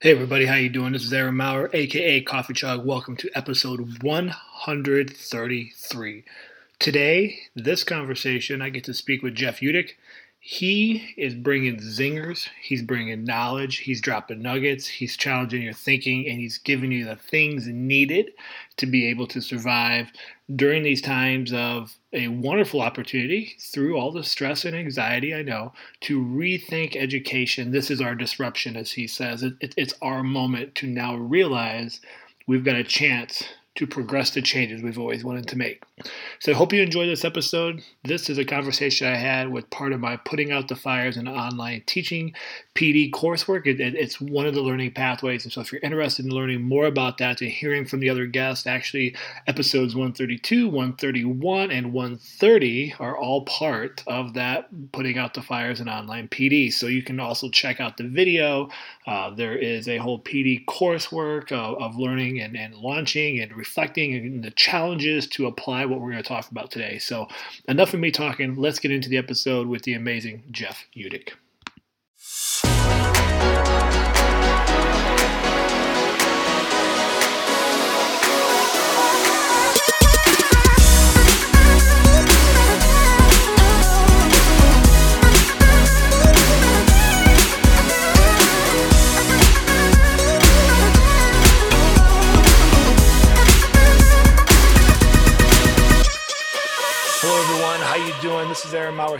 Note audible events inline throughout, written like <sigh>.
Hey everybody, how you doing? This is Aaron Maurer, aka Coffee Chug. Welcome to episode 133. Today, this conversation, I get to speak with Jeff Utecht. He is bringing zingers, he's bringing knowledge, he's dropping nuggets, he's challenging your thinking, and he's giving you the things needed to be able to survive during these times of a wonderful opportunity through all the stress and anxiety I know to rethink education. This is our disruption, as he says. It, it, it's our moment to now realize we've got a chance to progress the changes we've always wanted to make. So I hope you enjoy this episode. This is a conversation I had with part of my Putting Out the Fires and online teaching PD coursework. It, it, it's one of the learning pathways. And so if you're interested in learning more about that and hearing from the other guests, actually episodes 132, 131, and 130 are all part of that Putting Out the Fires and online PD. So you can also check out the video. Uh, there is a whole PD coursework of, of learning and, and launching and reflecting and the challenges to apply what we're going to talk about today. So, enough of me talking. Let's get into the episode with the amazing Jeff Utecht.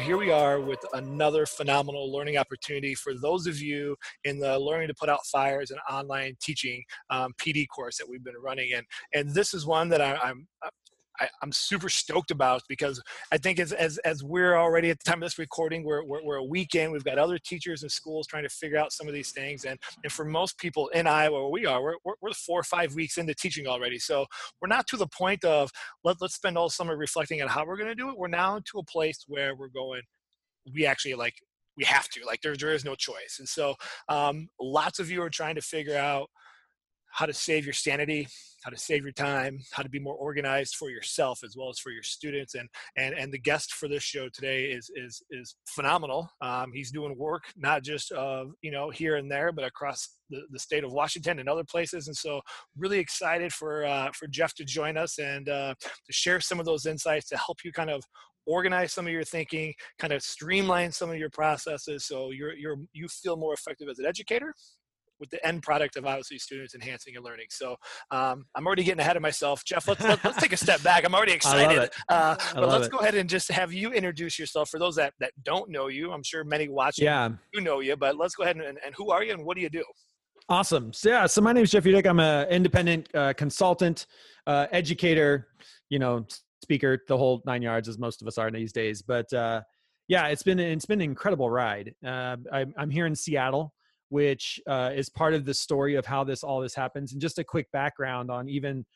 Here we are with another phenomenal learning opportunity for those of you in the Learning to Put Out Fires and online teaching um, PD course that we've been running. And, and this is one that I, I'm I, am super stoked about because I think as, as, as we're already at the time of this recording, we're, we're, we're, a weekend. We've got other teachers and schools trying to figure out some of these things. And, and for most people in Iowa, where we are, we're, we're, we're four or five weeks into teaching already. So we're not to the point of let, let's spend all summer reflecting on how we're going to do it. We're now to a place where we're going, we actually like, we have to, like there, there is no choice. And so um, lots of you are trying to figure out how to save your sanity, how to save your time, how to be more organized for yourself as well as for your students. And and and the guest for this show today is is is phenomenal. Um, he's doing work not just uh, you know here and there, but across the, the state of Washington and other places. And so really excited for uh, for Jeff to join us and uh, to share some of those insights to help you kind of organize some of your thinking, kind of streamline some of your processes so you're you're you feel more effective as an educator with the end product of obviously students enhancing and learning. So um, I'm already getting ahead of myself. Jeff, let's, let, us take a step back. I'm already <laughs> excited. Uh, but let's it. go ahead and just have you introduce yourself for those that, that don't know you. I'm sure many watching yeah. you know you, but let's go ahead and, and who are you and what do you do? Awesome. So, yeah, so my name is Jeff Utecht. I'm an independent uh, consultant, uh, educator, you know, speaker, the whole nine yards, as most of us are these days. But uh, yeah, it's been it's been an incredible ride. Uh, I, I'm here in Seattle which uh, is part of the story of how this all this happens. And just a quick background on even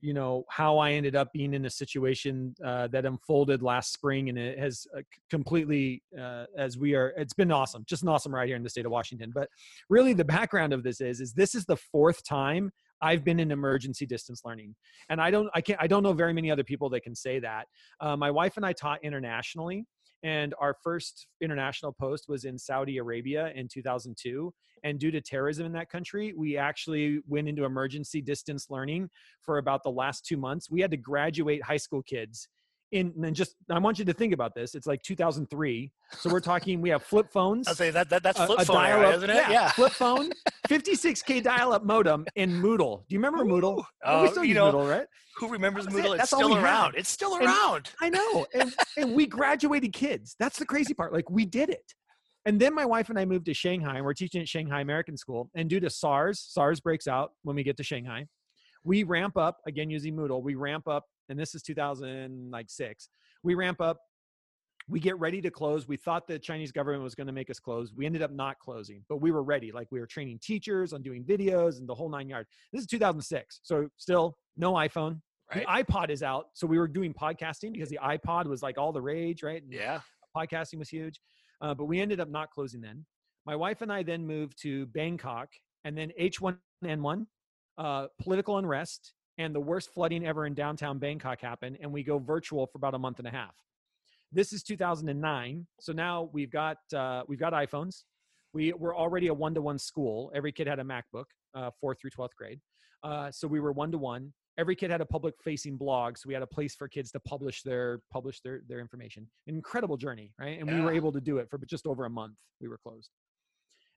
you know how I ended up being in a situation uh, that unfolded last spring, and it has uh, completely uh, as we are. It's been awesome, just an awesome ride here in the state of Washington. But really, the background of this is is this is the fourth time I've been in emergency distance learning, and I don't I can't I don't know very many other people that can say that. Uh, my wife and I taught internationally, and our first international post was in Saudi Arabia in 2002. And due to terrorism in that country, we actually went into emergency distance learning for about the last two months. We had to graduate high school kids in and just I want you to think about this. It's like 2003, so we're talking. We have flip <laughs> phones. I'll say that, that that's flip a, a phone, era, isn't it? Yeah, yeah. flip phone, <laughs> 56k dial-up modem, in Moodle. Do you remember. Moodle? Oh, we uh, still use know, Moodle, right? Who remembers that's Moodle? It. It's still around. It's still around. And, I know, and, and we graduated kids. That's the crazy part. Like we did it. And then my wife and I moved to Shanghai, and we're teaching at Shanghai American School. And due to SARS, SARS breaks out when we get to Shanghai. We ramp up again using Moodle. We ramp up and this is 2006 we ramp up we get ready to close we thought the chinese government was going to make us close we ended up not closing but we were ready like we were training teachers on doing videos and the whole nine yards. This is 2006 so still no iphone right. the ipod is out so we were doing podcasting because the ipod was like all the rage right and yeah. podcasting was huge uh, but we ended up not closing then. My wife and i then moved to bangkok and then h1n1 uh, political unrest and the worst flooding ever in downtown Bangkok happened, and we go virtual for about a month and a half. This is 2009, so now we've got uh, we've got iPhones, We were already a one to one school. Every kid had a MacBook, uh, fourth through 12th grade. Uh, so we were one to one. Every kid had a public facing blog. So we had a place for kids to publish their, publish their, their information. An incredible journey, right? And yeah. we were able to do it for just over a month. We were closed.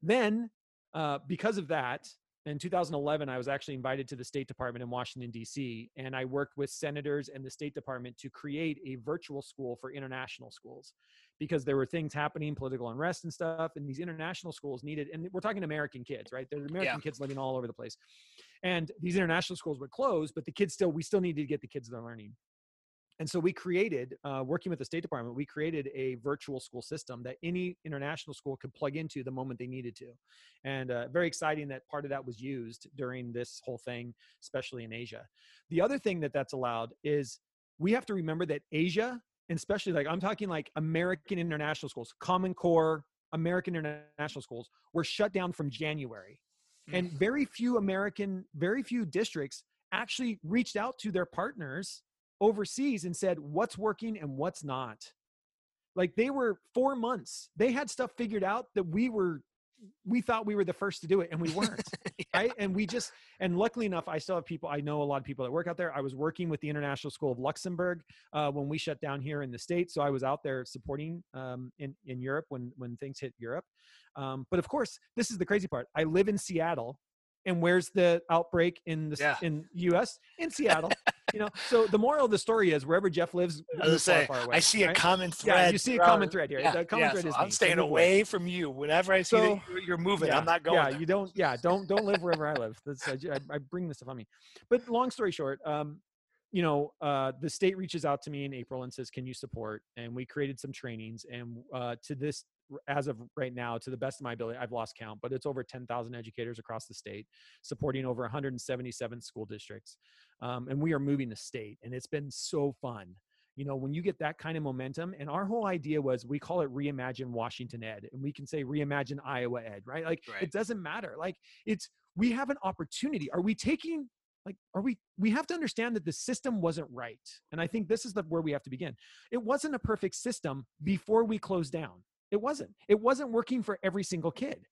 Then, uh, because of that, in 2011, I was actually invited to the State Department in Washington, D.C., and I worked with senators and the State Department to create a virtual school for international schools because there were things happening, political unrest and stuff, and these international schools needed, and we're talking American kids, right? They're American yeah. kids living all over the place. And these international schools would close, but the kids still, we still needed to get the kids their learning. And so we created, uh, working with the State Department, we created a virtual school system that any international school could plug into the moment they needed to. And uh, very exciting that part of that was used during this whole thing, especially in Asia. The other thing that that's allowed is we have to remember that Asia, and especially like I'm talking like American international schools, Common Core, American international schools, were shut down from January. And mm. very few American, very few districts actually reached out to their partners overseas and said what's working and what's not. Like they were four months. They had stuff figured out that we were we thought we were the first to do it and we <laughs> weren't yeah. right and we just and luckily enough i still have people i know a lot of people that work out there i was working with the international school of luxembourg uh, when we shut down here in the states so i was out there supporting um, in, in europe when when things hit europe um, but of course this is the crazy part i live in seattle and where's the outbreak in the yeah. in us in <laughs> seattle you know, so the moral of the story is wherever Jeff lives, I, say, away, I see right? a common thread. Yeah, you see a common thread here. Yeah, the common yeah, thread so is I'm me. staying away from you. Whenever I see so, that you're moving, yeah, I'm not going. Yeah, there. you don't. Yeah, don't don't live wherever I live. That's I, I, bring this stuff on me. But long story short, um, you know, uh, the state reaches out to me in April and says, "Can you support?" And we created some trainings, and uh, to this as of right now, to the best of my ability, I've lost count, but it's over 10,000 educators across the state, supporting over 177 school districts. Um, and we are moving the state, and it's been so fun. You know, when you get that kind of momentum, and our whole idea was we call it reimagine Washington Ed, and we can say reimagine Iowa Ed, right? Like right. it doesn't matter. Like it's we have an opportunity. Are we taking like are we we have to understand that the system wasn't right and i think this is the where we have to begin it wasn't a perfect system before we closed down it wasn't. It wasn't working for every single kid.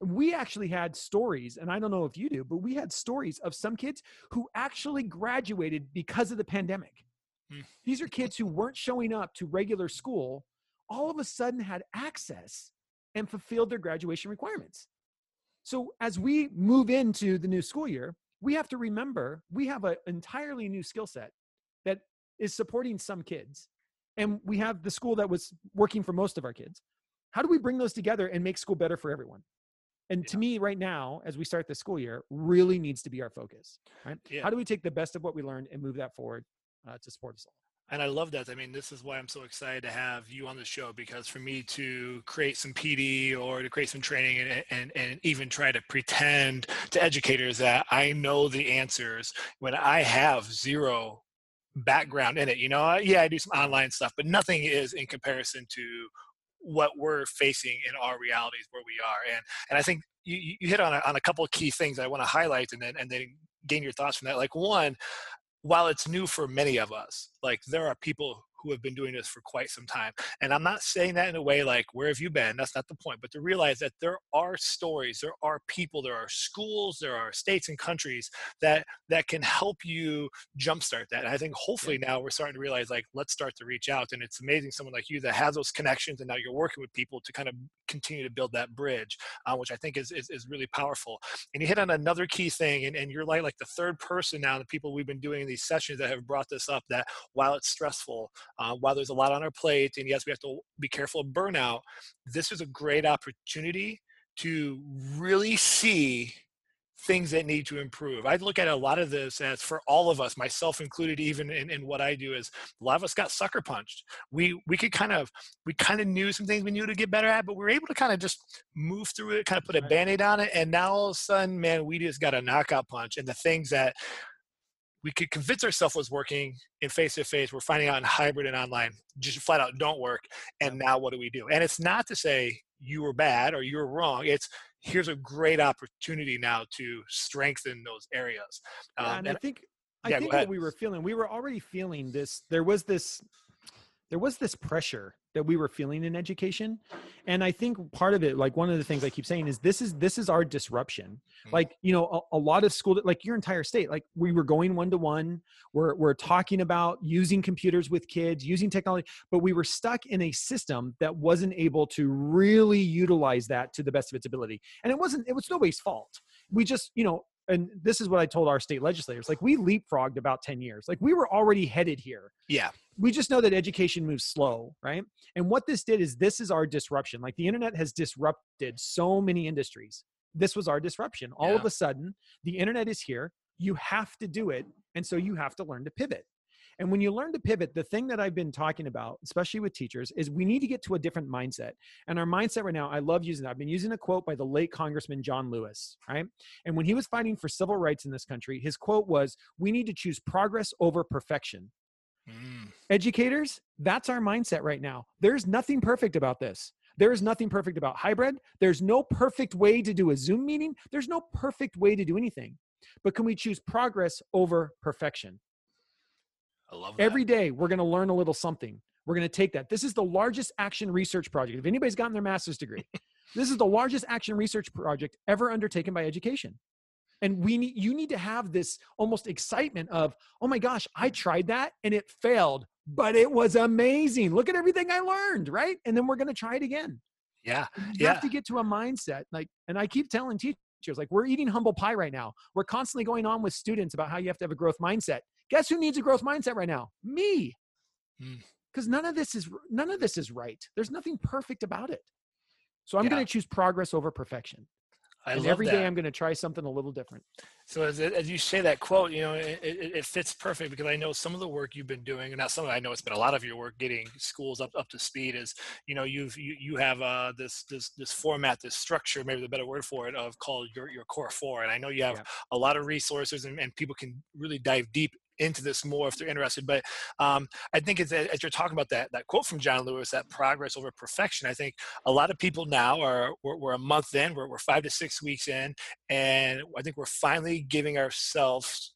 We actually had stories, and I don't know if you do, but we had stories of some kids who actually graduated because of the pandemic. Hmm. These are kids who weren't showing up to regular school, all of a sudden had access and fulfilled their graduation requirements. So as we move into the new school year, we have to remember we have an entirely new skill set that is supporting some kids and we have the school that was working for most of our kids how do we bring those together and make school better for everyone and yeah. to me right now as we start the school year really needs to be our focus right yeah. how do we take the best of what we learned and move that forward uh, to support us all and I love that. I mean, this is why I'm so excited to have you on the show because for me to create some PD or to create some training and, and, and even try to pretend to educators that I know the answers when I have zero background in it. You know, uh, yeah, I do some online stuff, but nothing is in comparison to what we're facing in our realities where we are. And and I think you, you hit on a, on a couple key things I want to highlight and then and then gain your thoughts from that. Like one, while it's new for many of us, like there are people who have been doing this for quite some time. And I'm not saying that in a way like, where have you been? That's not the point. But to realize that there are stories, there are people, there are schools, there are states and countries that that can help you jumpstart that. And I think hopefully now we're starting to realize like, let's start to reach out. And it's amazing someone like you that has those connections and now you're working with people to kind of continue to build that bridge, uh, which I think is, is, is really powerful. And you hit on another key thing, and, and you're like like the third person now, the people we've been doing these sessions that have brought this up. That while it's stressful, uh, while there's a lot on our plate, and yes, we have to be careful of burnout, this is a great opportunity to really see things that need to improve. I look at a lot of this as for all of us, myself included, even in, in, what I do is a lot of us got sucker punched. We we could kind of we kind of knew some things we knew to get better at, but we were able to kind of just move through it, kind of put a band-aid on it. And now all of a sudden, man, we just got a knockout punch. And the things that we could convince ourselves was working in face to face. We're finding out in hybrid and online just flat out don't work. And now what do we do? And it's not to say you were bad or you were wrong. It's here's a great opportunity now to strengthen those areas. Um, yeah, and, and, I think I yeah, think what we were feeling, we were already feeling this. There was this there was this pressure that we were feeling in education. And i think part of it like one of the things i keep saying is this is this is our disruption. Mm. like you know a, a lot of school like your entire state like we were going one to one we're we're talking about using computers with kids using technology but we were stuck in a system that wasn't able to really utilize that to the best of its ability. And it wasn't it was nobody's fault. We just you know and this is what i told our state legislators like we leapfrogged about 10 years. Like we were already headed here. Yeah. We just know that education moves slow, right? And what this did is this is our disruption. Like the internet has disrupted so many industries. This was our disruption. All of a sudden, the internet is here. You have to do it. And so you have to learn to pivot. And when you learn to pivot, the thing that I've been talking about, especially with teachers, is we need to get to a different mindset. And our mindset right now, I love using that. I've been using a quote by the late Congressman John Lewis, right? And when he was fighting for civil rights in this country, his quote was, We need to choose progress over perfection Mm. Educators that's our mindset right now. There's nothing perfect about this. There is nothing perfect about hybrid. There's no perfect way to do a zoom meeting. There's no perfect way to do anything. But can we choose progress over perfection? I love that. every day we're going to learn a little something. We're going to take that. This is the largest action research project. If anybody's gotten their master's degree <laughs> this is the largest action research project ever undertaken by education. And we need you need to have this almost excitement of oh my gosh i tried that and it failed but it was amazing. Look at everything i learned right? And then we're going to try it again. Yeah. you Yeah. have to get to a mindset like and i keep telling teachers like we're eating humble pie right now. We're constantly going on with students about how you have to have a growth mindset. Guess who needs a growth mindset right now? Me. Mm. because none of this is none of this is right. There's nothing perfect about it. So i'm Yeah. going to choose progress over perfection I and every day i'm going to try something a little different So as, as you say that quote, you know, it, it, it fits perfect because I know some of the work you've been doing, and not some of it, I know it's been a lot of your work getting schools up, up to speed is, you know, you've, you, you have uh, this, this, this format, this structure, maybe the better word for it of called your, your core four. And I know you have Yeah. a lot of resources and, and people can really dive deep into this more if they're interested. But um, I think it's, as you're talking about that, that quote from John Lewis, that progress over perfection, I think a lot of people now are, we're, we're a month in, we're, we're five to six weeks in, and I think we're finally giving ourselves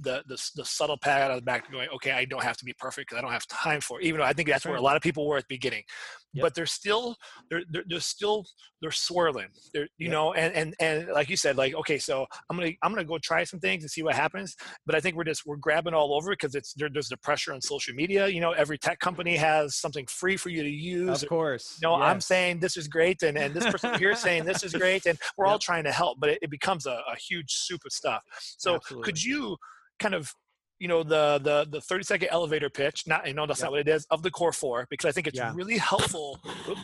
the, the the subtle pat out of the back, going, okay, I don't have to be perfect because I don't have time for it. Even though I think that's where a lot of people were at the beginning, Yep. but they're still they're, they're they're still they're swirling. They're you Yep. know, and and and like you said, like okay, so I'm gonna I'm gonna go try some things and see what happens. But I think we're just we're grabbing all over because it's there, there's the pressure on social media. You know, every tech company has something free for you to use. of course No, I'm saying this is great, and, and this person here is saying this is great, and we're all trying to help, but it, it becomes a, a huge soup of stuff. So Absolutely. could you kind of you know the the the 30 second elevator pitch not you know that's Yep. not what it is of the core four because i think it's Yeah. really helpful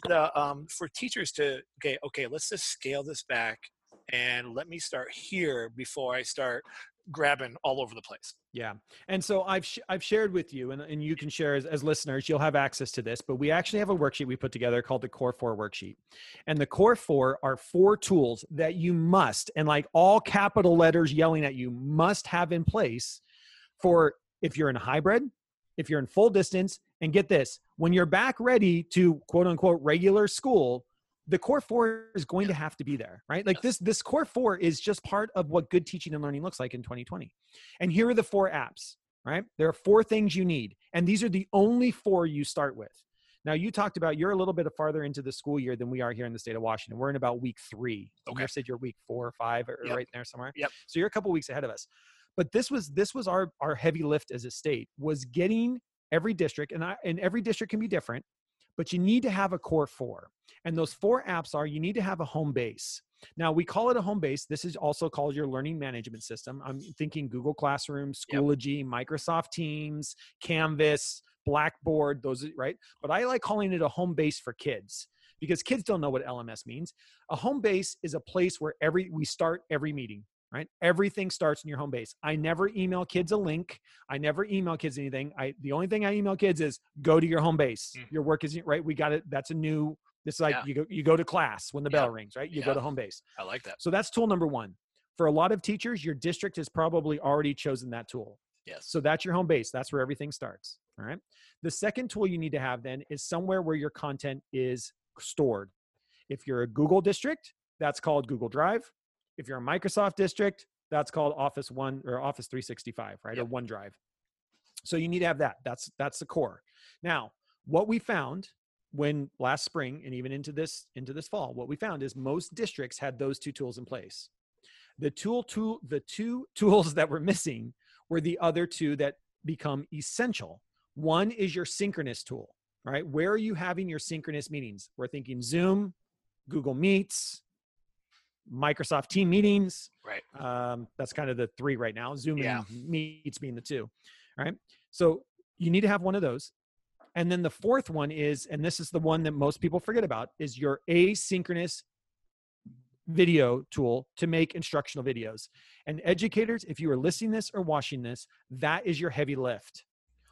the, um, for teachers to okay okay let's just scale this back and let me start here before i start grabbing all over the place Yeah. And so I've sh- I've shared with you and, and you can share as, as listeners, you'll have access to this, but we actually have a worksheet we put together called the Core 4 worksheet. And the Core 4 are four tools that you must and like all capital letters yelling at you must have in place for if you're in hybrid, if you're in full distance, and get this, when you're back ready to quote unquote regular school, the core four is going to have to be there, right? Like this, this core four is just part of what good teaching and learning looks like in 2020. And here are the four apps, right? There are four things you need. And these are the only four you start with. Now, you talked about you're a little bit farther into the school year than we are here in the state of Washington. We're in about week three. Okay. You said you're week four or five or Yep. right there somewhere. Yep. So you're a couple weeks ahead of us. But this was this was our our heavy lift as a state was getting every district, and I and every district can be different, but you need to have a core four. And those four apps are you need to have a home base. Now we call it a home base. This is also called your learning management system. I'm thinking Google Classroom, Yep. Schoology, Microsoft Teams, Canvas, Blackboard, those right. But I like calling it a home base for kids because kids don't know what LMS means. A home base is a place where every we start every meeting, right? Everything starts in your home base. I never email kids a link. I never email kids anything. I the only thing I email kids is go to your home base. Mm. Your work is right. We got it. That's a new. This is like Yeah. you go you go to class when the Yeah. bell rings, right? You go to home base. i like that So that's tool number one. For a lot of teachers, your district has probably already chosen that tool. yes So that's your home base. That's where everything starts. All right. The second tool you need to have then is somewhere where your content is stored. If you're a Google district, that's called Google Drive. If you're a Microsoft district, that's called Office One or Office 365, right? Yep. Or OneDrive. So you need to have that. That's that's the core. Now, what we found when last spring and even into this into this fall what we found is most districts had those two tools in place the tool tool the two <laughs> tools that were missing were the other two that become essential one is your synchronous tool right where are you having your synchronous meetings we're thinking zoom google meets microsoft team meetings Right. um, that's kind of the three right now zoom Yeah. and meets being the two right so you need to have one of those and then the fourth one is and this is the one that most people forget about is your asynchronous video tool to make instructional videos and educators if you are listening this or watching this that is your heavy lift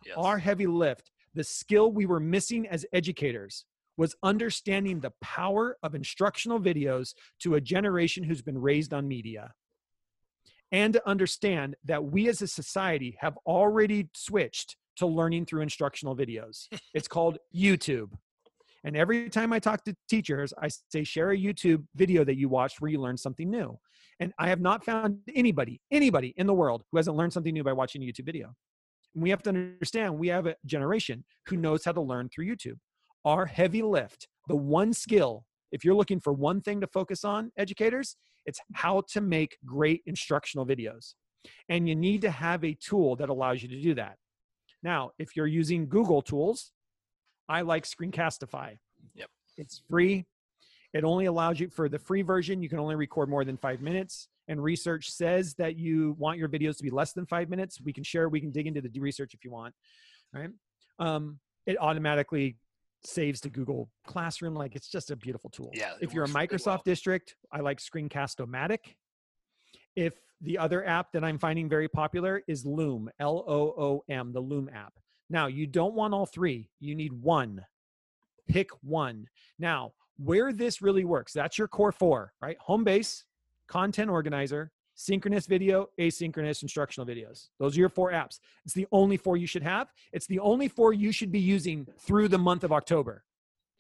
Yes. our heavy lift the skill we were missing as educators was understanding the power of instructional videos to a generation who's been raised on media. And to understand that we as a society have already switched to learning through instructional videos. <laughs> It's called youtube. And every time i talk to teachers i say share a youtube video that you watched where you learned something new. And i have not found anybody anybody in the world who hasn't learned something new by watching a youtube video. We have to understand we have a generation who knows how to learn through YouTube. Our heavy lift, the one skill, if you're looking for one thing to focus on, educators, it's how to make great instructional videos. And you need to have a tool that allows you to do that. Now, if you're using Google tools, I like Screencastify. Yep. It's free. It only allows you for the free version, you can only record more than five minutes. And research says that you want your videos to be less than five minutes. We can share, we can dig into the research if you want. Right. Um, it automatically saves to Google Classroom. Like it's just a beautiful tool. Yeah, If you're a Microsoft well. district, I like Screencast-O-Matic. If the other app that I'm finding very popular is Loom, L O O M, the Loom app. Now, you don't want all three, you need one. Pick one. Now, where this really works, that's your core four, right? Home base, content organizer, synchronous video, asynchronous instructional videos. Those are your four apps. It's the only four you should have. It's the only four you should be using through the month of October.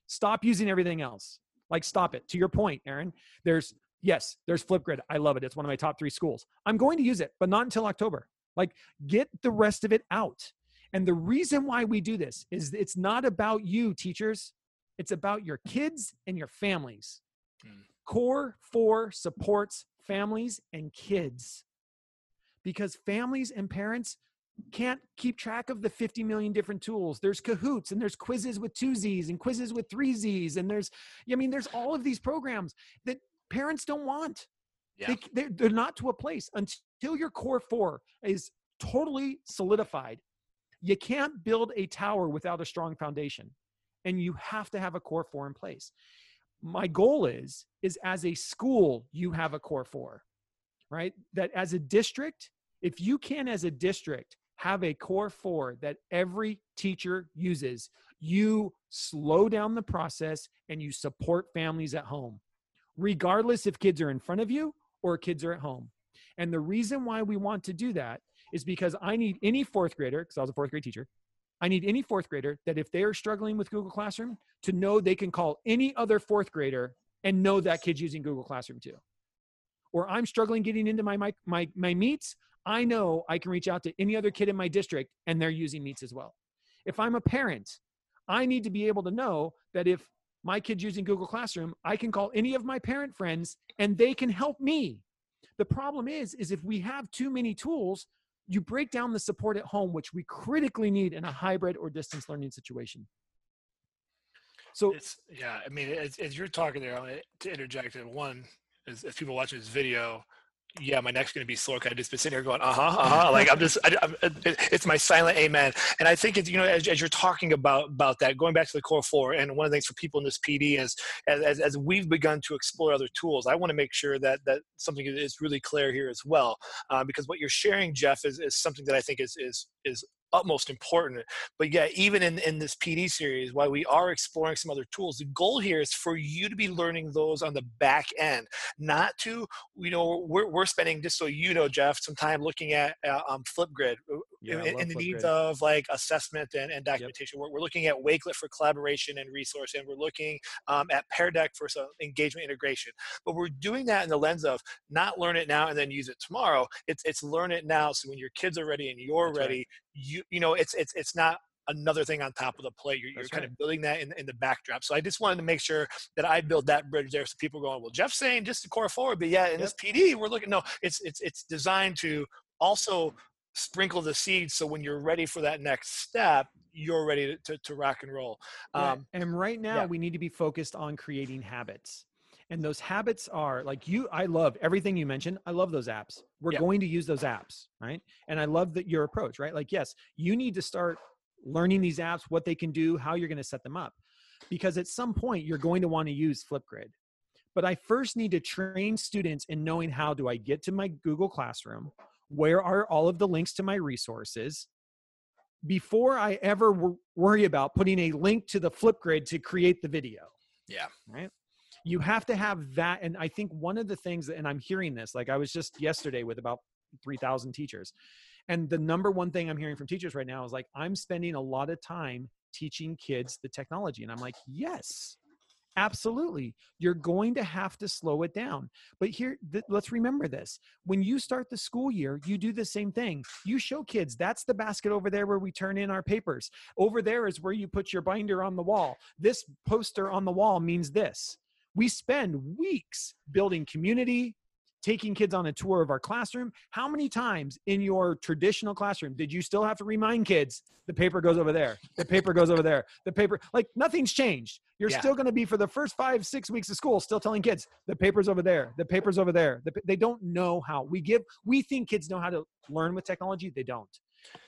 Stop using everything else. Like, stop it. To your point, Aaron, there's, yes, there's Flipgrid. I love it. It's one of my top three schools. I'm going to use it, but not until October. Like, get the rest of it out. And the reason why we do this is it's not about you, teachers. It's about your kids and your families. Hmm. Core four supports families and kids because families and parents can't keep track of the 50 million different tools. There's Kahoots and there's quizzes with two Z's and quizzes with three Z's. And there's, I mean, there's all of these programs that parents don't want. Yeah. They, they're, they're not to a place until your core four is totally solidified. You can't build a tower without a strong foundation. And you have to have a core four in place. My goal is, is as a school, you have a core four, right? That as a district, if you can, as a district, have a core four that every teacher uses, you slow down the process and you support families at home, regardless if kids are in front of you or kids are at home. And the reason why we want to do that is because I need any fourth grader, because I was a fourth grade teacher, I need any fourth grader that if they are struggling with Google Classroom to know they can call any other fourth grader and know that kid's using Google Classroom too. Or I'm struggling getting into my, my, my, my meets, I know I can reach out to any other kid in my district and they're using meets as well. If I'm a parent, I need to be able to know that if my kid's using Google Classroom, I can call any of my parent friends and they can help me. The problem is, is if we have too many tools, you break down the support at home, which we critically need in a hybrid or distance learning situation. So It's yeah. I mean, as, as you're talking there, to interject. And one, as, as people watching this video, yeah, my neck's going to be sore. 'cause I just been sitting here going, uh huh, uh huh. Like I'm just, I, I'm, it's my silent amen. And I think it's you know, as, as you're talking about about that, going back to the core four, and one of the things for people in this PD is as, as, as we've begun to explore other tools, I want to make sure that that something is really clear here as well, uh, because what you're sharing, Jeff, is, is something that I think is is is utmost important. But yeah, even in, in this PD series, while we are exploring some other tools, the goal here is for you to be learning those on the back end, not to, you know, we're, we're spending, just so you know, Jeff, some time looking at uh, um, Flipgrid uh, Yeah, in, in the needs of like assessment and, and documentation. We're, we're looking at Wakelet for collaboration and resource, and we're looking um, at Pear Deck for some engagement integration. But we're doing that in the lens of not learn it now and then use it tomorrow. It's it's learn it now, so when your kids are ready and you're That's right. You you know it's it's it's not another thing on top of the plate. You're, you're kind right. of building that in, in the backdrop. So I just wanted to make sure that I build that bridge there. So people are going, well, Jeff's saying just the core forward, but yeah, in this PD, we're looking. No, it's it's it's designed to also sprinkle the seeds so when you're ready for that next step you're ready to, to, to rock and roll Yeah, um, and right now yeah. we need to be focused on creating habits. And those habits are like you, I love everything you mentioned. I love those apps. We're Yeah. going to use those apps, right? And I love that your approach, right? Like, yes, you need to start learning these apps, what they can do, how you're going to set them up. Because at some point you're going to want to use Flipgrid. But I first need to train students in knowing how do I get to my Google Classroom? Where are all of the links to my resources? Before I ever wor- worry about putting a link to the Flipgrid to create the video yeah right you have to have that and i think one of the things and i'm hearing this like i was just yesterday with about 3000 teachers and the number one thing i'm hearing from teachers right now is like i'm spending a lot of time teaching kids the technology and i'm like yes absolutely you're going to have to slow it down. But here th- let's remember this when you start the school year you do the same thing you show kids that's the basket over there where we turn in our papers over there is where you put your binder on the wall this poster on the wall means this we spend weeks building community taking kids on a tour of our classroom. How many times in your traditional classroom did you still have to remind kids the paper goes over there the paper goes over there the paper like nothing's changed. You're Yeah. still going to be for the first five six weeks of school still telling kids the paper's over there the paper's over there. The, they don't know how. We give we think kids know how to learn with technology. They don't.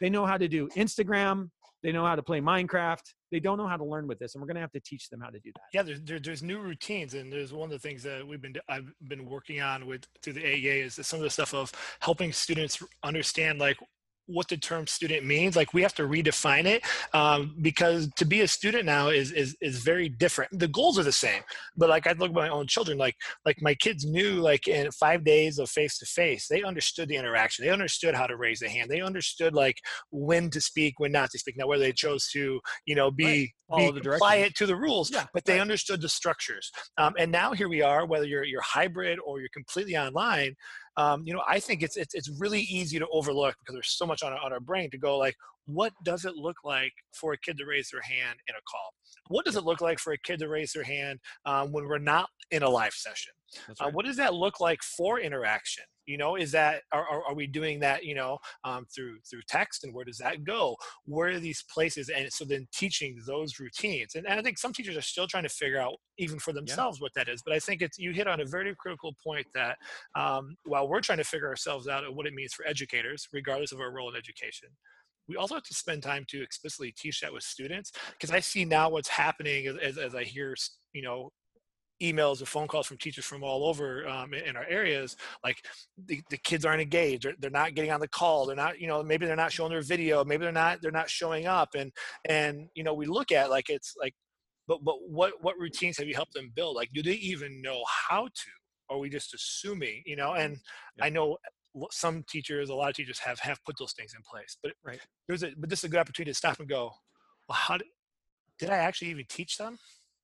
They know how to do instagram they know how to play minecraft they don't know how to learn with this and we're going to have to teach them how to do that. Yeah there's, there, there's new routines and there's one of the things that we've been i've been working on with through the aea is some of the stuff of helping students understand like what the term student means like we have to redefine it um, because to be a student now is, is is very different the goals are the same but like i look at my own children like like my kids knew like in five days of face to face they understood the interaction they understood how to raise a hand they understood like when to speak when not to speak now whether they chose to you know be Right. Be, the apply it to the rules Yeah, but they right. understood the structures um, and now here we are whether you're you're hybrid or you're completely online um, you know i think it's, it's it's really easy to overlook because there's so much on our, on our brain to go like what does it look like for a kid to raise their hand in a call? What does it look like for a kid to raise their hand um, when we're not in a live session? That's uh, what does that look like for interaction you know is that are, are, we doing that you know um, through through text and where does that go? Where are these places and so then teaching those routines and, and i think some teachers are still trying to figure out even for themselves what that is but i think it's you hit on a very critical point that um, while we're trying to figure ourselves out at what it means for educators regardless of our role in education we also have to spend time to explicitly teach that with students because i see now what's happening as, as, as i hear you know emails or phone calls from teachers from all over um, in our areas like the, the kids aren't engaged they're, they're not getting on the call they're not you know maybe they're not showing their video maybe they're not they're not showing up and and you know we look at like it's like but but what what routines have you helped them build like do they even know how to are we just assuming you know and Yeah. i know some teachers a lot of teachers have have put those things in place but Right. there's a but this is a good opportunity to stop and go well how did, did i actually even teach them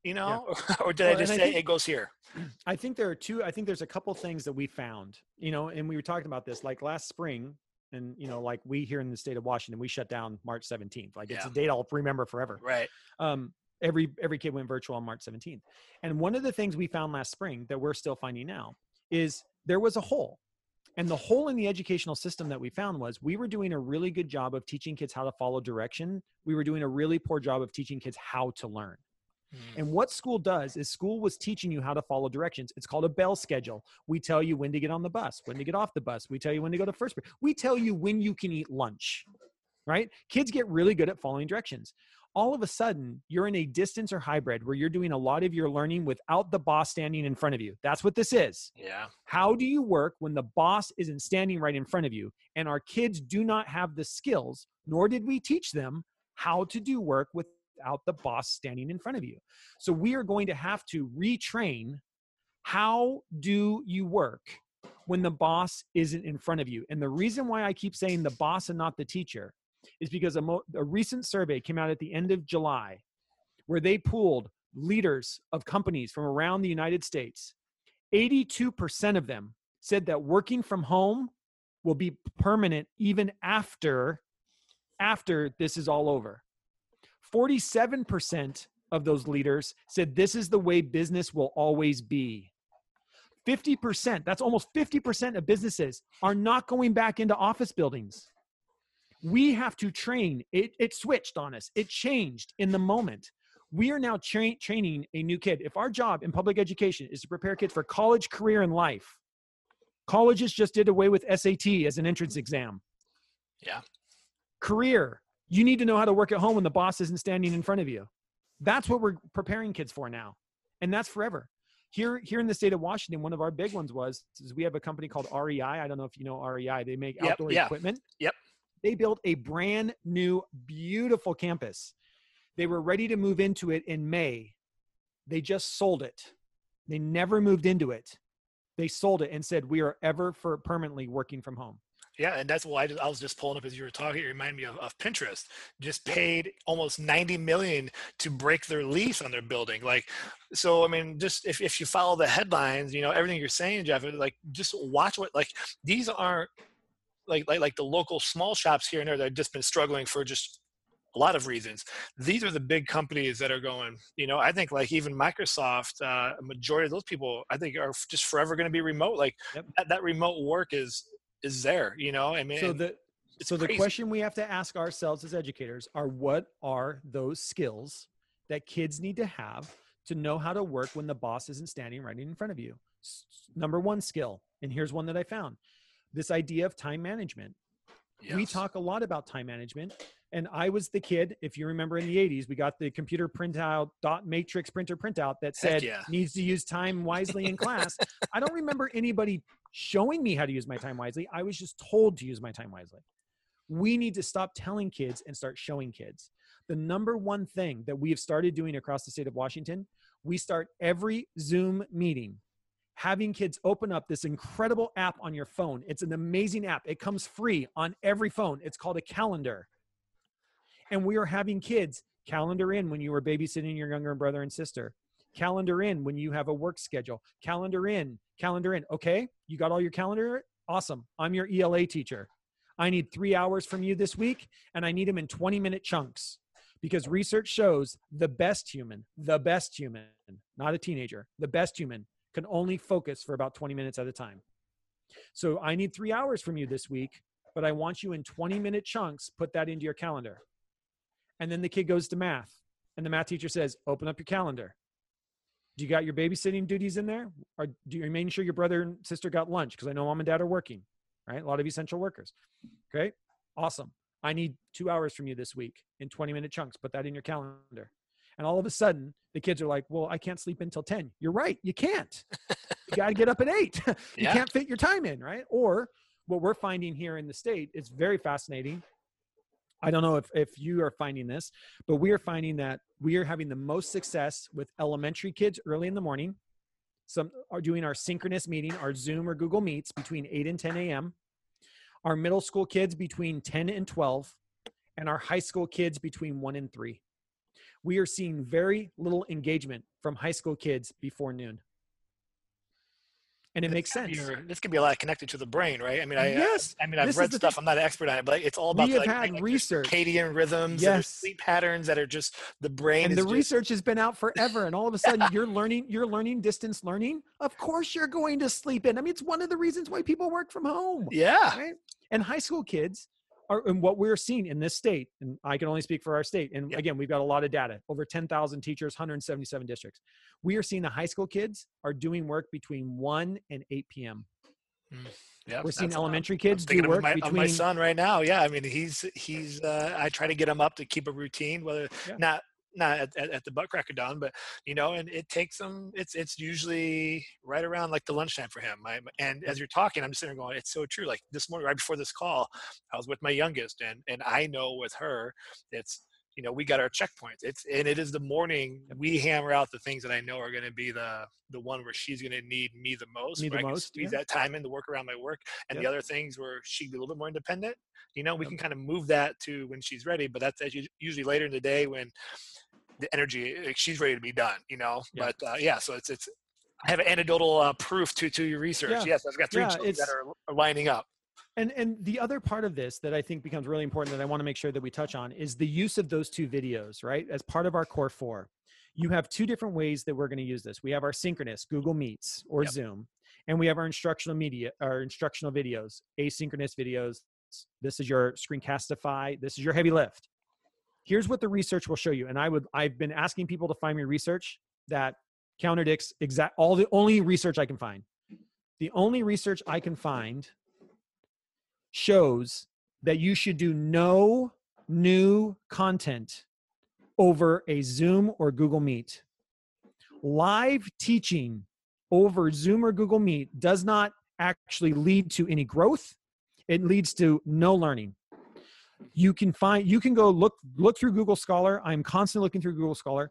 you know <laughs> or did Well, i just I say think- it goes here <clears throat> I think there are two. I think there's a couple things that we found, you know, and we were talking about this like last spring, and you know, like we here in the state of Washington, we shut down March 17th. Like it's Yeah. a date I'll remember forever. right Um, every every kid went virtual on March 17th, and one of the things we found last spring that we're still finding now is there was a hole. And the hole in the educational system that we found was we were doing a really good job of teaching kids how to follow direction. We were doing a really poor job of teaching kids how to learn. Mm-hmm. And what school does is school was teaching you how to follow directions. It's called a bell schedule. We tell you when to get on the bus, when to get off the bus. We tell you when to go to first period. We tell you when you can eat lunch, right? Kids get really good at following directions. All of a sudden, you're in a distance or hybrid where you're doing a lot of your learning without the boss standing in front of you. That's what this is. yeah How do you work when the boss isn't standing right in front of you? And our kids do not have the skills, nor did we teach them how to do work without the boss standing in front of you. So we are going to have to retrain how do you work when the boss isn't in front of you? And the reason why I keep saying the boss and not the teacher is because a, mo- a recent survey came out at the end of July where they pooled leaders of companies from around the United States 82% of them said that working from home will be permanent even after after this is all over 47% of those leaders said this is the way business will always be. 50%, that's almost 50% of businesses are not going back into office buildings. We have to train. It, it switched on us, it changed in the moment. We are now tra- training a new kid. If our job in public education is to prepare kids for college, career, and life, colleges just did away with SAT as an entrance exam. Yeah. Career, you need to know how to work at home when the boss isn't standing in front of you. That's what we're preparing kids for now. And that's forever. Here, here in the state of Washington, one of our big ones was is we have a company called REI. I don't know if you know REI. They make Yep, outdoor yeah. equipment. Yep. They built a brand new, beautiful campus. They were ready to move into it in May. They just sold it. They never moved into it. They sold it and said, We are ever for permanently working from home. Yeah, and that's why I, I was just pulling up as you were talking. It reminded me of, of Pinterest. Just paid almost 90 million to break their lease on their building. Like, so I mean, just if, if you follow the headlines, you know everything you're saying, Jeff. Like, just watch what like these aren't like like like the local small shops here and there that have just been struggling for just a lot of reasons. These are the big companies that are going. You know, I think like even Microsoft, uh, a majority of those people, I think, are just forever going to be remote. Like Yep. that, that remote work is is there. You know, I mean, So the so the crazy. question we have to ask ourselves as educators are what are those skills that kids need to have to know how to work when the boss isn't standing right in front of you number one skill and here's one that i found this idea of time management we talk a lot about time management and i was the kid if you remember in the 80s we got the computer printout dot matrix printer printout that said yeah. needs to use time wisely in class i don't remember anybody showing me how to use my time wisely i was just told to use my time wisely we need to stop telling kids and start showing kids the number one thing that we have started doing across the state of washington we start every zoom meeting having kids open up this incredible app on your phone. It's an amazing app. It comes free on every phone. It's called a calendar. And we are having kids calendar in when you were babysitting your younger brother and sister. Calendar in when you have a work schedule. Calendar in, calendar in. Okay, you got all your calendar? Awesome. I'm your ELA teacher. I need three hours from you this week, and I need them in 20 minute chunks because research shows the best human, the best human, not a teenager, the best human can only focus for about 20 minutes at a time. So I need three hours from you this week, but I want you in 20 minute chunks. Put that into your calendar. And then the kid goes to math, and the math teacher says, Open up your calendar. Do you got your babysitting duties in there? Or do you making sure your brother and sister got lunch? Because I know mom and dad are working, right? A lot of essential workers. Okay, awesome. I need two hours from you this week in 20 minute chunks. Put that in your calendar. And all of a sudden, the kids are like, Well, I can't sleep until 10. You're right. You can't. you got to get up at eight. <laughs> you Yeah. can't fit your time in, right? Or what we're finding here in the state is very fascinating. I don't know if, if you are finding this, but we are finding that we are having the most success with elementary kids early in the morning. Some are doing our synchronous meeting, our Zoom or Google Meets between 8 and 10 a.m. Our middle school kids between 10 and 12, and our high school kids between 1 and 3 we are seeing very little engagement from high school kids before noon. And it This makes be sense. This could be a lot connected to the brain, right? I mean, I, uh, yes. I mean, I've this read stuff. thing. I'm not an expert on it, but it's all about We the, have like, had research. circadian rhythms, and Yes. sleep patterns that are just the brain. And the just, research has been out forever. And all of a sudden you're learning, you're learning distance learning. Of course you're going to sleep in. I mean, it's one of the reasons why people work from home. yeah, right? And high school kids are, and what we're seeing in this state, and I can only speak for our state. And Yeah. again, we've got a lot of data over 10,000 teachers, 177 districts. We are seeing the high school kids are doing work between 1 and 8 p.m. yeah. We're seeing elementary kids do work my, between my son right now. Yeah, I mean, he's he's. Uh, I try to get him up to keep a routine, whether Yeah. not not at, at, at the butt crack of dawn, but you know, and it takes him. It's it's usually right around like the lunchtime for him. I, and as you're talking, I'm just sitting there going, it's so true. Like this morning, right before this call, I was with my youngest, and and I know with her, it's you know we got our checkpoints. It's and it is the morning we hammer out the things that I know are going to be the the one where she's going to need me the most. Me the I can most, squeeze yeah. that time in to work around my work, and Yep. the other things where she'd be a little bit more independent. You know, we Yep. can kind of move that to when she's ready, but that's as you- usually later in the day when the energy like, she's ready to be done. You know, Yeah. but uh, yeah, so it's it's. I have anecdotal uh, proof to to your research. Yeah. Yes, I've got three Yeah, children that are, are lining up. And and the other part of this that I think becomes really important that I want to make sure that we touch on is the use of those two videos, right? As part of our core four. You have two different ways that we're going to use this. We have our synchronous Google Meets or Yep. Zoom, and we have our instructional media, our instructional videos, asynchronous videos. This is your screencastify. This is your heavy lift. Here's what the research will show you. And I would I've been asking people to find me research that counterdicts exact all the only research I can find. The only research I can find shows that you should do no new content over a Zoom or Google Meet. Live teaching over Zoom or Google Meet does not actually lead to any growth. It leads to no learning. You can find you can go look look through Google Scholar. I'm constantly looking through Google Scholar.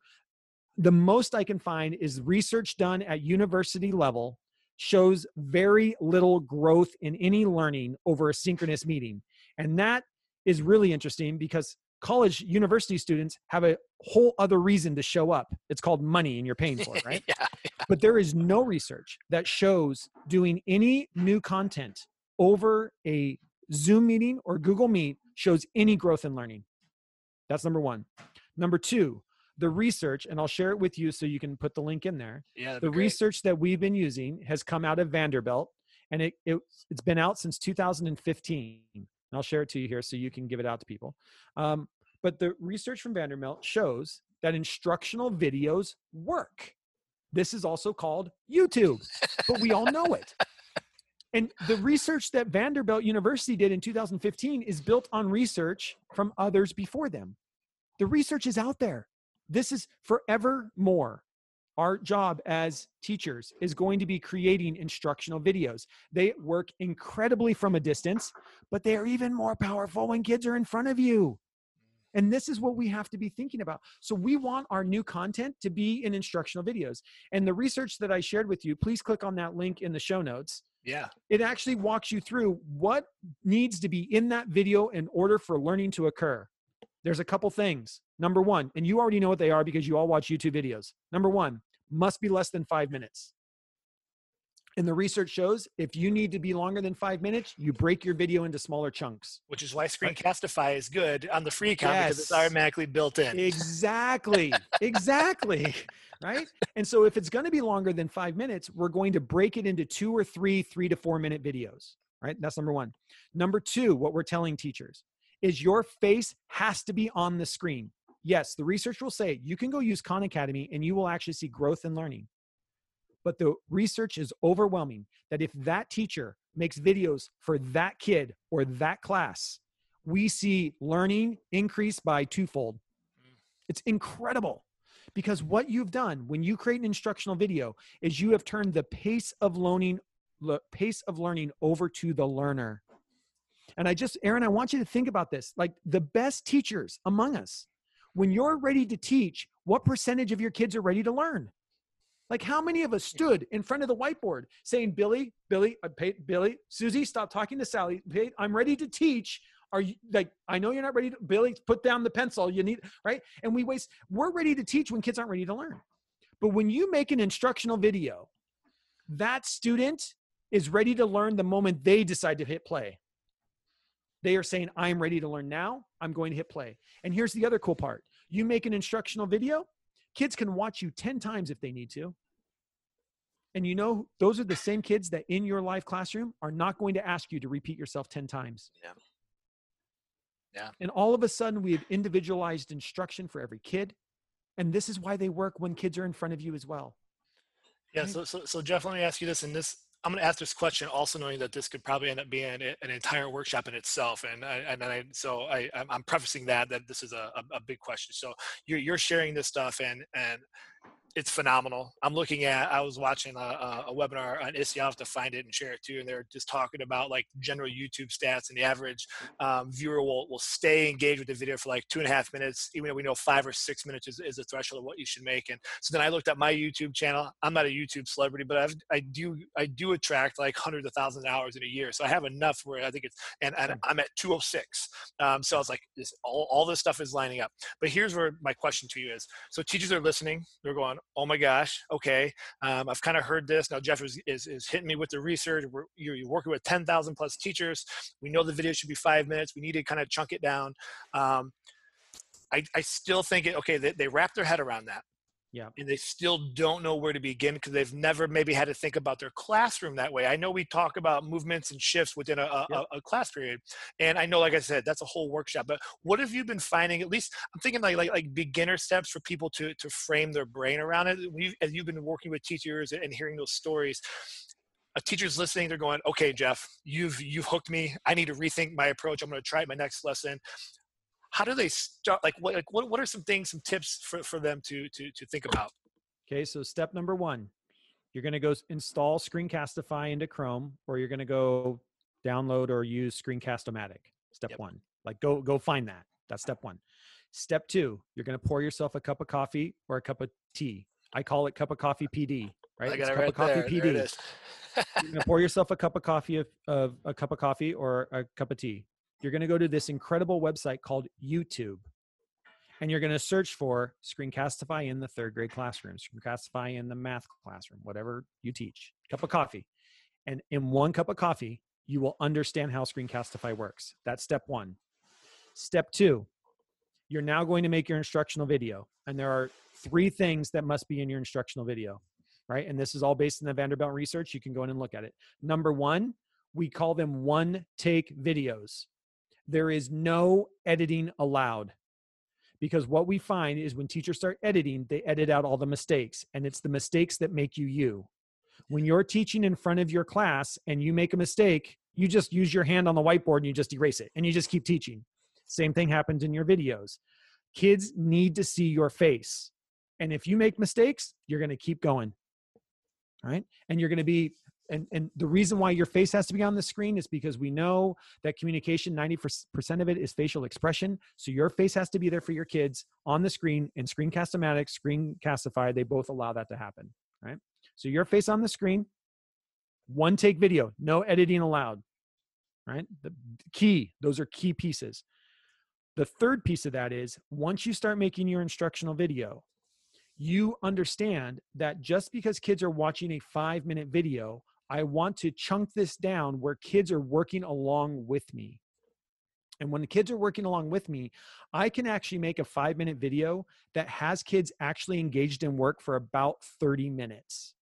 The most I can find is research done at university level shows very little growth in any learning over a synchronous meeting. And that is really interesting because college university students have a whole other reason to show up. It's called money and you're paying for it, <laughs> right? yeah. but there is no research that shows doing any new content over a Zoom meeting or Google Meet shows any growth in learning. That's number one. Number two, the research, and I'll share it with you so you can put the link in there Yeah. the research that we've been using has come out of Vanderbilt, and it, it it's been out since 2015. And I'll share it to you here so you can give it out to people. Um, but the research from Vanderbilt shows that instructional videos work. This is also called YouTube, but we all know it. <laughs> And the research that Vanderbilt University did in 2015 is built on research from others before them. The research is out there. This is forever more our job as teachers is going to be creating instructional videos. They work incredibly from a distance, but they are even more powerful when kids are in front of you. And this is what we have to be thinking about. So, we want our new content to be in instructional videos. And the research that I shared with you, please click on that link in the show notes. Yeah. It actually walks you through what needs to be in that video in order for learning to occur. There's a couple things. Number one, and you already know what they are because you all watch YouTube videos. Number one, must be less than five minutes. And the research shows if you need to be longer than five minutes, you break your video into smaller chunks. Which is why Screencastify is good on the free account because it's automatically built in. Exactly. exactly. <laughs> Right. And so if it's going to be longer than five minutes, we're going to break it into two or three, three to four minute videos. Right. That's number one. Number two, what we're telling teachers is your face has to be on the screen. Yes, the research will say you can go use Khan Academy and you will actually see growth in learning. But the research is overwhelming that if that teacher makes videos for that kid or that class, we see learning increase by twofold. Mm. It's incredible because what you've done when you create an instructional video is you have turned the pace of learning le- pace of learning over to the learner. And I just Aaron, I want you to think about this. Like the best teachers among us, when you're ready to teach, what percentage of your kids are ready to learn? Like how many of us stood in front of the whiteboard saying, "Billy, Billy, uh, Pa- Billy, Susie, stop talking to Sally. I'm ready to teach. Are you like? I know you're not ready to. Billy, put down the pencil. You need right." And we waste. We're ready to teach when kids aren't ready to learn. But when you make an instructional video, that student is ready to learn the moment they decide to hit play. They are saying, I'm ready to learn now. I'm going to hit play. And here's the other cool part you make an instructional video, kids can watch you 10 times if they need to. And you know, those are the same kids that in your live classroom are not going to ask you to repeat yourself 10 times. Yeah. Yeah. And all of a sudden, we have individualized instruction for every kid. And this is why they work when kids are in front of you as well. Yeah. Right. So, so, so Jeff, let me ask you this, and this I'm going to ask this question, also knowing that this could probably end up being an, entire workshop in itself, and I, and I, so I, I'm prefacing that that this is a, a big question. So you're you're sharing this stuff, and and it's phenomenal. I'm looking at. I was watching a, a, a webinar on ISTE. I'll have to find it and share it too. And they're just talking about like general YouTube stats, and the average um, viewer will will stay engaged with the video for like two and a half minutes, even though we know five or six minutes is, is the threshold of what you should make. And so then I looked at my YouTube channel. I'm not a YouTube celebrity, but I've, I do I do attract like hundreds of thousands of hours in a year. So I have enough where I think it's and, and I'm at 206. Um, so I was like, this all all this stuff is lining up. But here's where my question to you is: so teachers are listening. They're going, oh my gosh, okay, um, I've kind of heard this. Now Jeff is, is, is hitting me with the research. We're, you're, you're working with 10,000 plus teachers. We know the video should be five minutes. We need to kind of chunk it down. Um, I, I still think it, okay, they, they wrap their head around that. Yeah. And they still don't know where to begin because they've never maybe had to think about their classroom that way. I know we talk about movements and shifts within a, a, yep. a, class period. And I know, like I said, that's a whole workshop. But what have you been finding, at least I'm thinking like like, like beginner steps for people to to frame their brain around it. We've, as you've been working with teachers and hearing those stories, a teacher's listening they're going okay jeff you've you've hooked me i need to rethink my approach i'm going to try it my next lesson how do they start like what like what, what are some things some tips for, for them to to to think about okay so step number one you're going to go install screencastify into chrome or you're going to go download or use screencast-o-matic step yep. one like go go find that that's step one step two you're going to pour yourself a cup of coffee or a cup of tea i call it cup of coffee pd right? I got it's it cup right of coffee there. PD. There. You're gonna pour yourself a cup of coffee of, of a cup of coffee or a cup of tea you're going to go to this incredible website called YouTube. And you're going to search for Screencastify in the third grade classroom, Screencastify in the math classroom, whatever you teach. Cup of coffee. And in one cup of coffee, you will understand how Screencastify works. That's step one. Step two, you're now going to make your instructional video. And there are three things that must be in your instructional video, right? And this is all based in the Vanderbilt research. You can go in and look at it. Number one, we call them one take videos there is no editing allowed. Because what we find is when teachers start editing they edit out all the mistakes and it's the mistakes that make you you. When you're teaching in front of your class and you make a mistake you just use your hand on the whiteboard and you just erase it and you just keep teaching. Same thing happens in your videos. Kids need to see your face and if you make mistakes you're going to keep going right? And you're going to be and and the reason why your face has to be on the screen is because we know that communication 90% of it is facial expression. So your face has to be there for your kids on the screen in screencast-o-matic screencastify they both allow that to happen right? So your face on the screen one take video no editing allowed right? The key those are key pieces. The third piece of that is once you start making your instructional video you understand that just because kids are watching a five minute video I want to chunk this down where kids are working along with me. And when the kids are working along with me, I can actually make a five minute video that has kids actually engaged in work for about 30 minutes.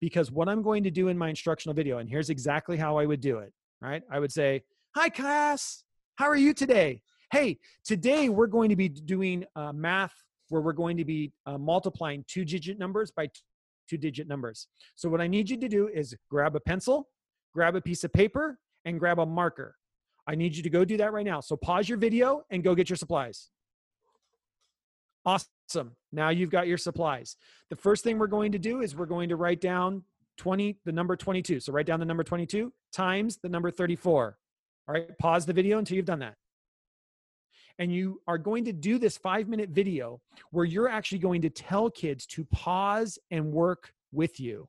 Because what I'm going to do in my instructional video, and here's exactly how I would do it, right? I would say, Hi, class. How are you today? Hey, today we're going to be doing uh, math where we're going to be uh, multiplying two digit numbers by two digit numbers. So what I need you to do is grab a pencil, grab a piece of paper, and grab a marker. I need you to go do that right now. So pause your video and go get your supplies. Awesome. Now you've got your supplies. The first thing we're going to do is we're going to write down 20, the number 22. So write down the number 22 times the number 34. All right, pause the video until you've done that and you are going to do this five minute video where you're actually going to tell kids to pause and work with you.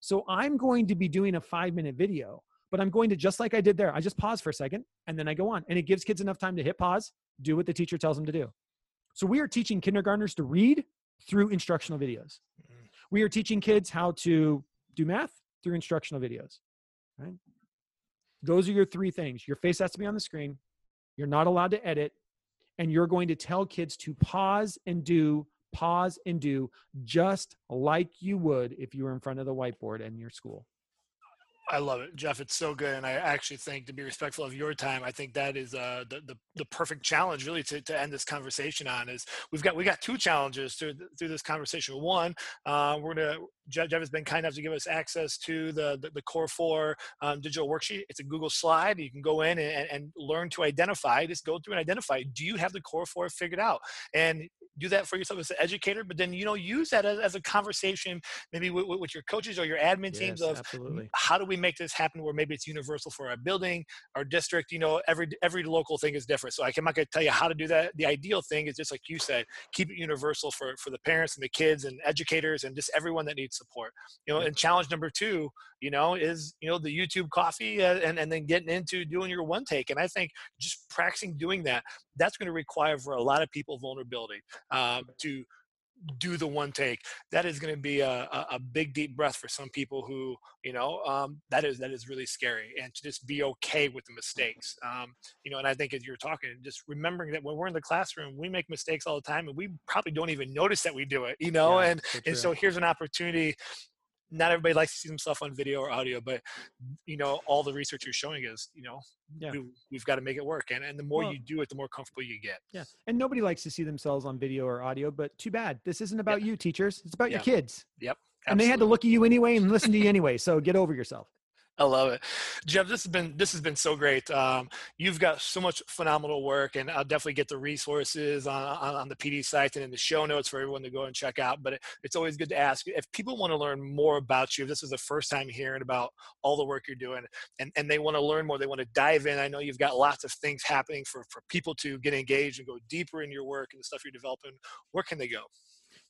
So I'm going to be doing a five minute video, but I'm going to, just like I did there, I just pause for a second and then I go on. And it gives kids enough time to hit pause, do what the teacher tells them to do. So we are teaching kindergartners to read through instructional videos. Mm-hmm. We are teaching kids how to do math through instructional videos, right? Those are your three things. Your face has to be on the screen. You're not allowed to edit and you're going to tell kids to pause and do pause and do just like you would if you were in front of the whiteboard in your school I love it, Jeff. It's so good, and I actually think to be respectful of your time, I think that is uh, the, the, the perfect challenge, really, to, to end this conversation on. Is we've got we got two challenges through through this conversation. One, uh, we're gonna Jeff, has been kind enough to give us access to the the, the Core Four um, digital worksheet. It's a Google slide. You can go in and, and learn to identify. Just go through and identify. Do you have the Core Four figured out? And do that for yourself as an educator, but then you know use that as, as a conversation, maybe with, with, your coaches or your admin teams yes, of absolutely. how do we make this happen where maybe it's universal for our building, our district. You know, every every local thing is different, so I'm not going to tell you how to do that. The ideal thing is just like you said, keep it universal for for the parents and the kids and educators and just everyone that needs support. You know, and challenge number two, you know, is you know the YouTube coffee uh, and and then getting into doing your one take. And I think just practicing doing that, that's going to require for a lot of people vulnerability um, to do the one take. That is going to be a, a, big deep breath for some people who you know um, that is that is really scary and to just be okay with the mistakes um, you know and i think as you're talking just remembering that when we're in the classroom we make mistakes all the time and we probably don't even notice that we do it you know yeah, and and so here's an opportunity not everybody likes to see themselves on video or audio, but you know, all the research you're showing is, you know, yeah. we, have got to make it work. And, and the more well, you do it, the more comfortable you get. Yeah. And nobody likes to see themselves on video or audio, but too bad. This isn't about you teachers. It's about your kids. Yep. Absolutely. And they had to look at you anyway and listen to you anyway. So get over yourself. I love it, Jeff. This has been this has been so great. Um, you've got so much phenomenal work, and I'll definitely get the resources on, on, on, the PD site and in the show notes for everyone to go and check out. But it, it's always good to ask if people want to learn more about you. If this is the first time hearing about all the work you're doing, and, and they want to learn more, they want to dive in. I know you've got lots of things happening for for people to get engaged and go deeper in your work and the stuff you're developing. Where can they go?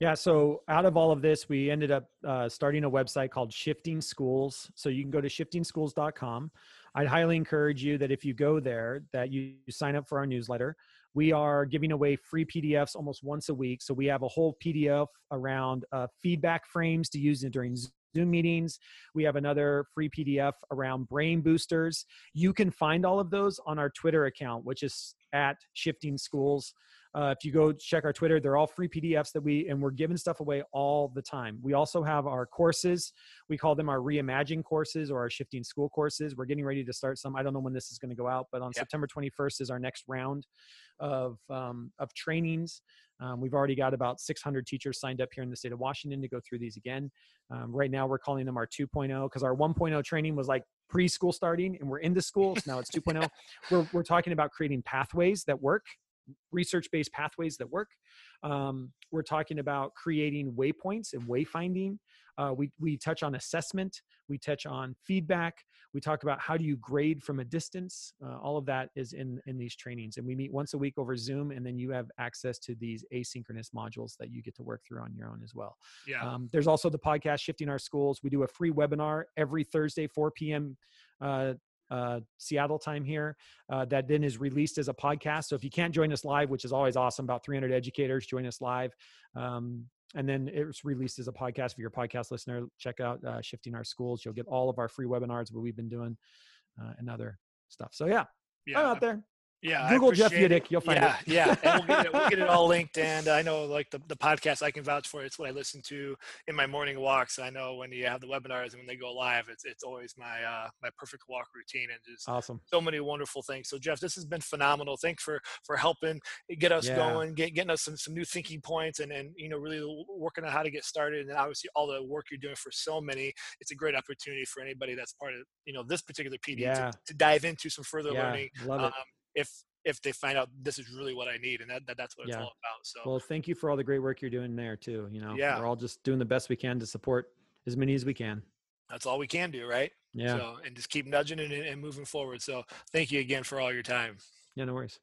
Yeah, so out of all of this, we ended up uh, starting a website called Shifting Schools. So you can go to shiftingschools.com. I'd highly encourage you that if you go there, that you sign up for our newsletter. We are giving away free PDFs almost once a week. So we have a whole PDF around uh, feedback frames to use during Zoom meetings. We have another free PDF around brain boosters. You can find all of those on our Twitter account, which is at Shifting Schools. Uh, if you go check our Twitter, they're all free PDFs that we, and we're giving stuff away all the time. We also have our courses. We call them our Reimagine courses or our Shifting School courses. We're getting ready to start some. I don't know when this is going to go out, but on yep. September 21st is our next round of, um, of trainings. Um, we've already got about 600 teachers signed up here in the state of Washington to go through these again. Um, right now, we're calling them our 2.0 because our 1.0 training was like preschool starting and we're into school. So now it's 2.0. <laughs> we're, we're talking about creating pathways that work research-based pathways that work. Um, we're talking about creating waypoints and wayfinding. Uh, we, we touch on assessment. We touch on feedback. We talk about how do you grade from a distance. Uh, all of that is in, in these trainings. And we meet once a week over Zoom, and then you have access to these asynchronous modules that you get to work through on your own as well. Yeah. Um, there's also the podcast, Shifting Our Schools. We do a free webinar every Thursday, 4 p.m. Uh, uh, Seattle time here uh, that then is released as a podcast. So if you can't join us live, which is always awesome, about 300 educators join us live. Um, and then it's released as a podcast for your podcast listener. Check out uh, Shifting Our Schools. You'll get all of our free webinars, what we've been doing, uh, and other stuff. So yeah, yeah. I'm out there. Yeah. Google Jeff Utecht. You'll find yeah, it. Yeah. And we'll get it, we'll get it all <laughs> linked. And I know like the, the podcast I can vouch for. It's what I listen to in my morning walks. I know when you have the webinars and when they go live, it's, it's always my, uh, my perfect walk routine and just awesome. So many wonderful things. So Jeff, this has been phenomenal. Thanks for, for helping get us yeah. going, get, getting us some, some new thinking points and, and, you know, really working on how to get started. And obviously all the work you're doing for so many, it's a great opportunity for anybody that's part of, you know, this particular PD yeah. to, to dive into some further yeah, learning. Love it. Um, if if they find out this is really what I need, and that, that that's what it's all about. So, well, thank you for all the great work you're doing there too. You know, yeah, we're all just doing the best we can to support as many as we can. That's all we can do, right? Yeah. So, and just keep nudging and, and moving forward. So, thank you again for all your time. Yeah, no worries.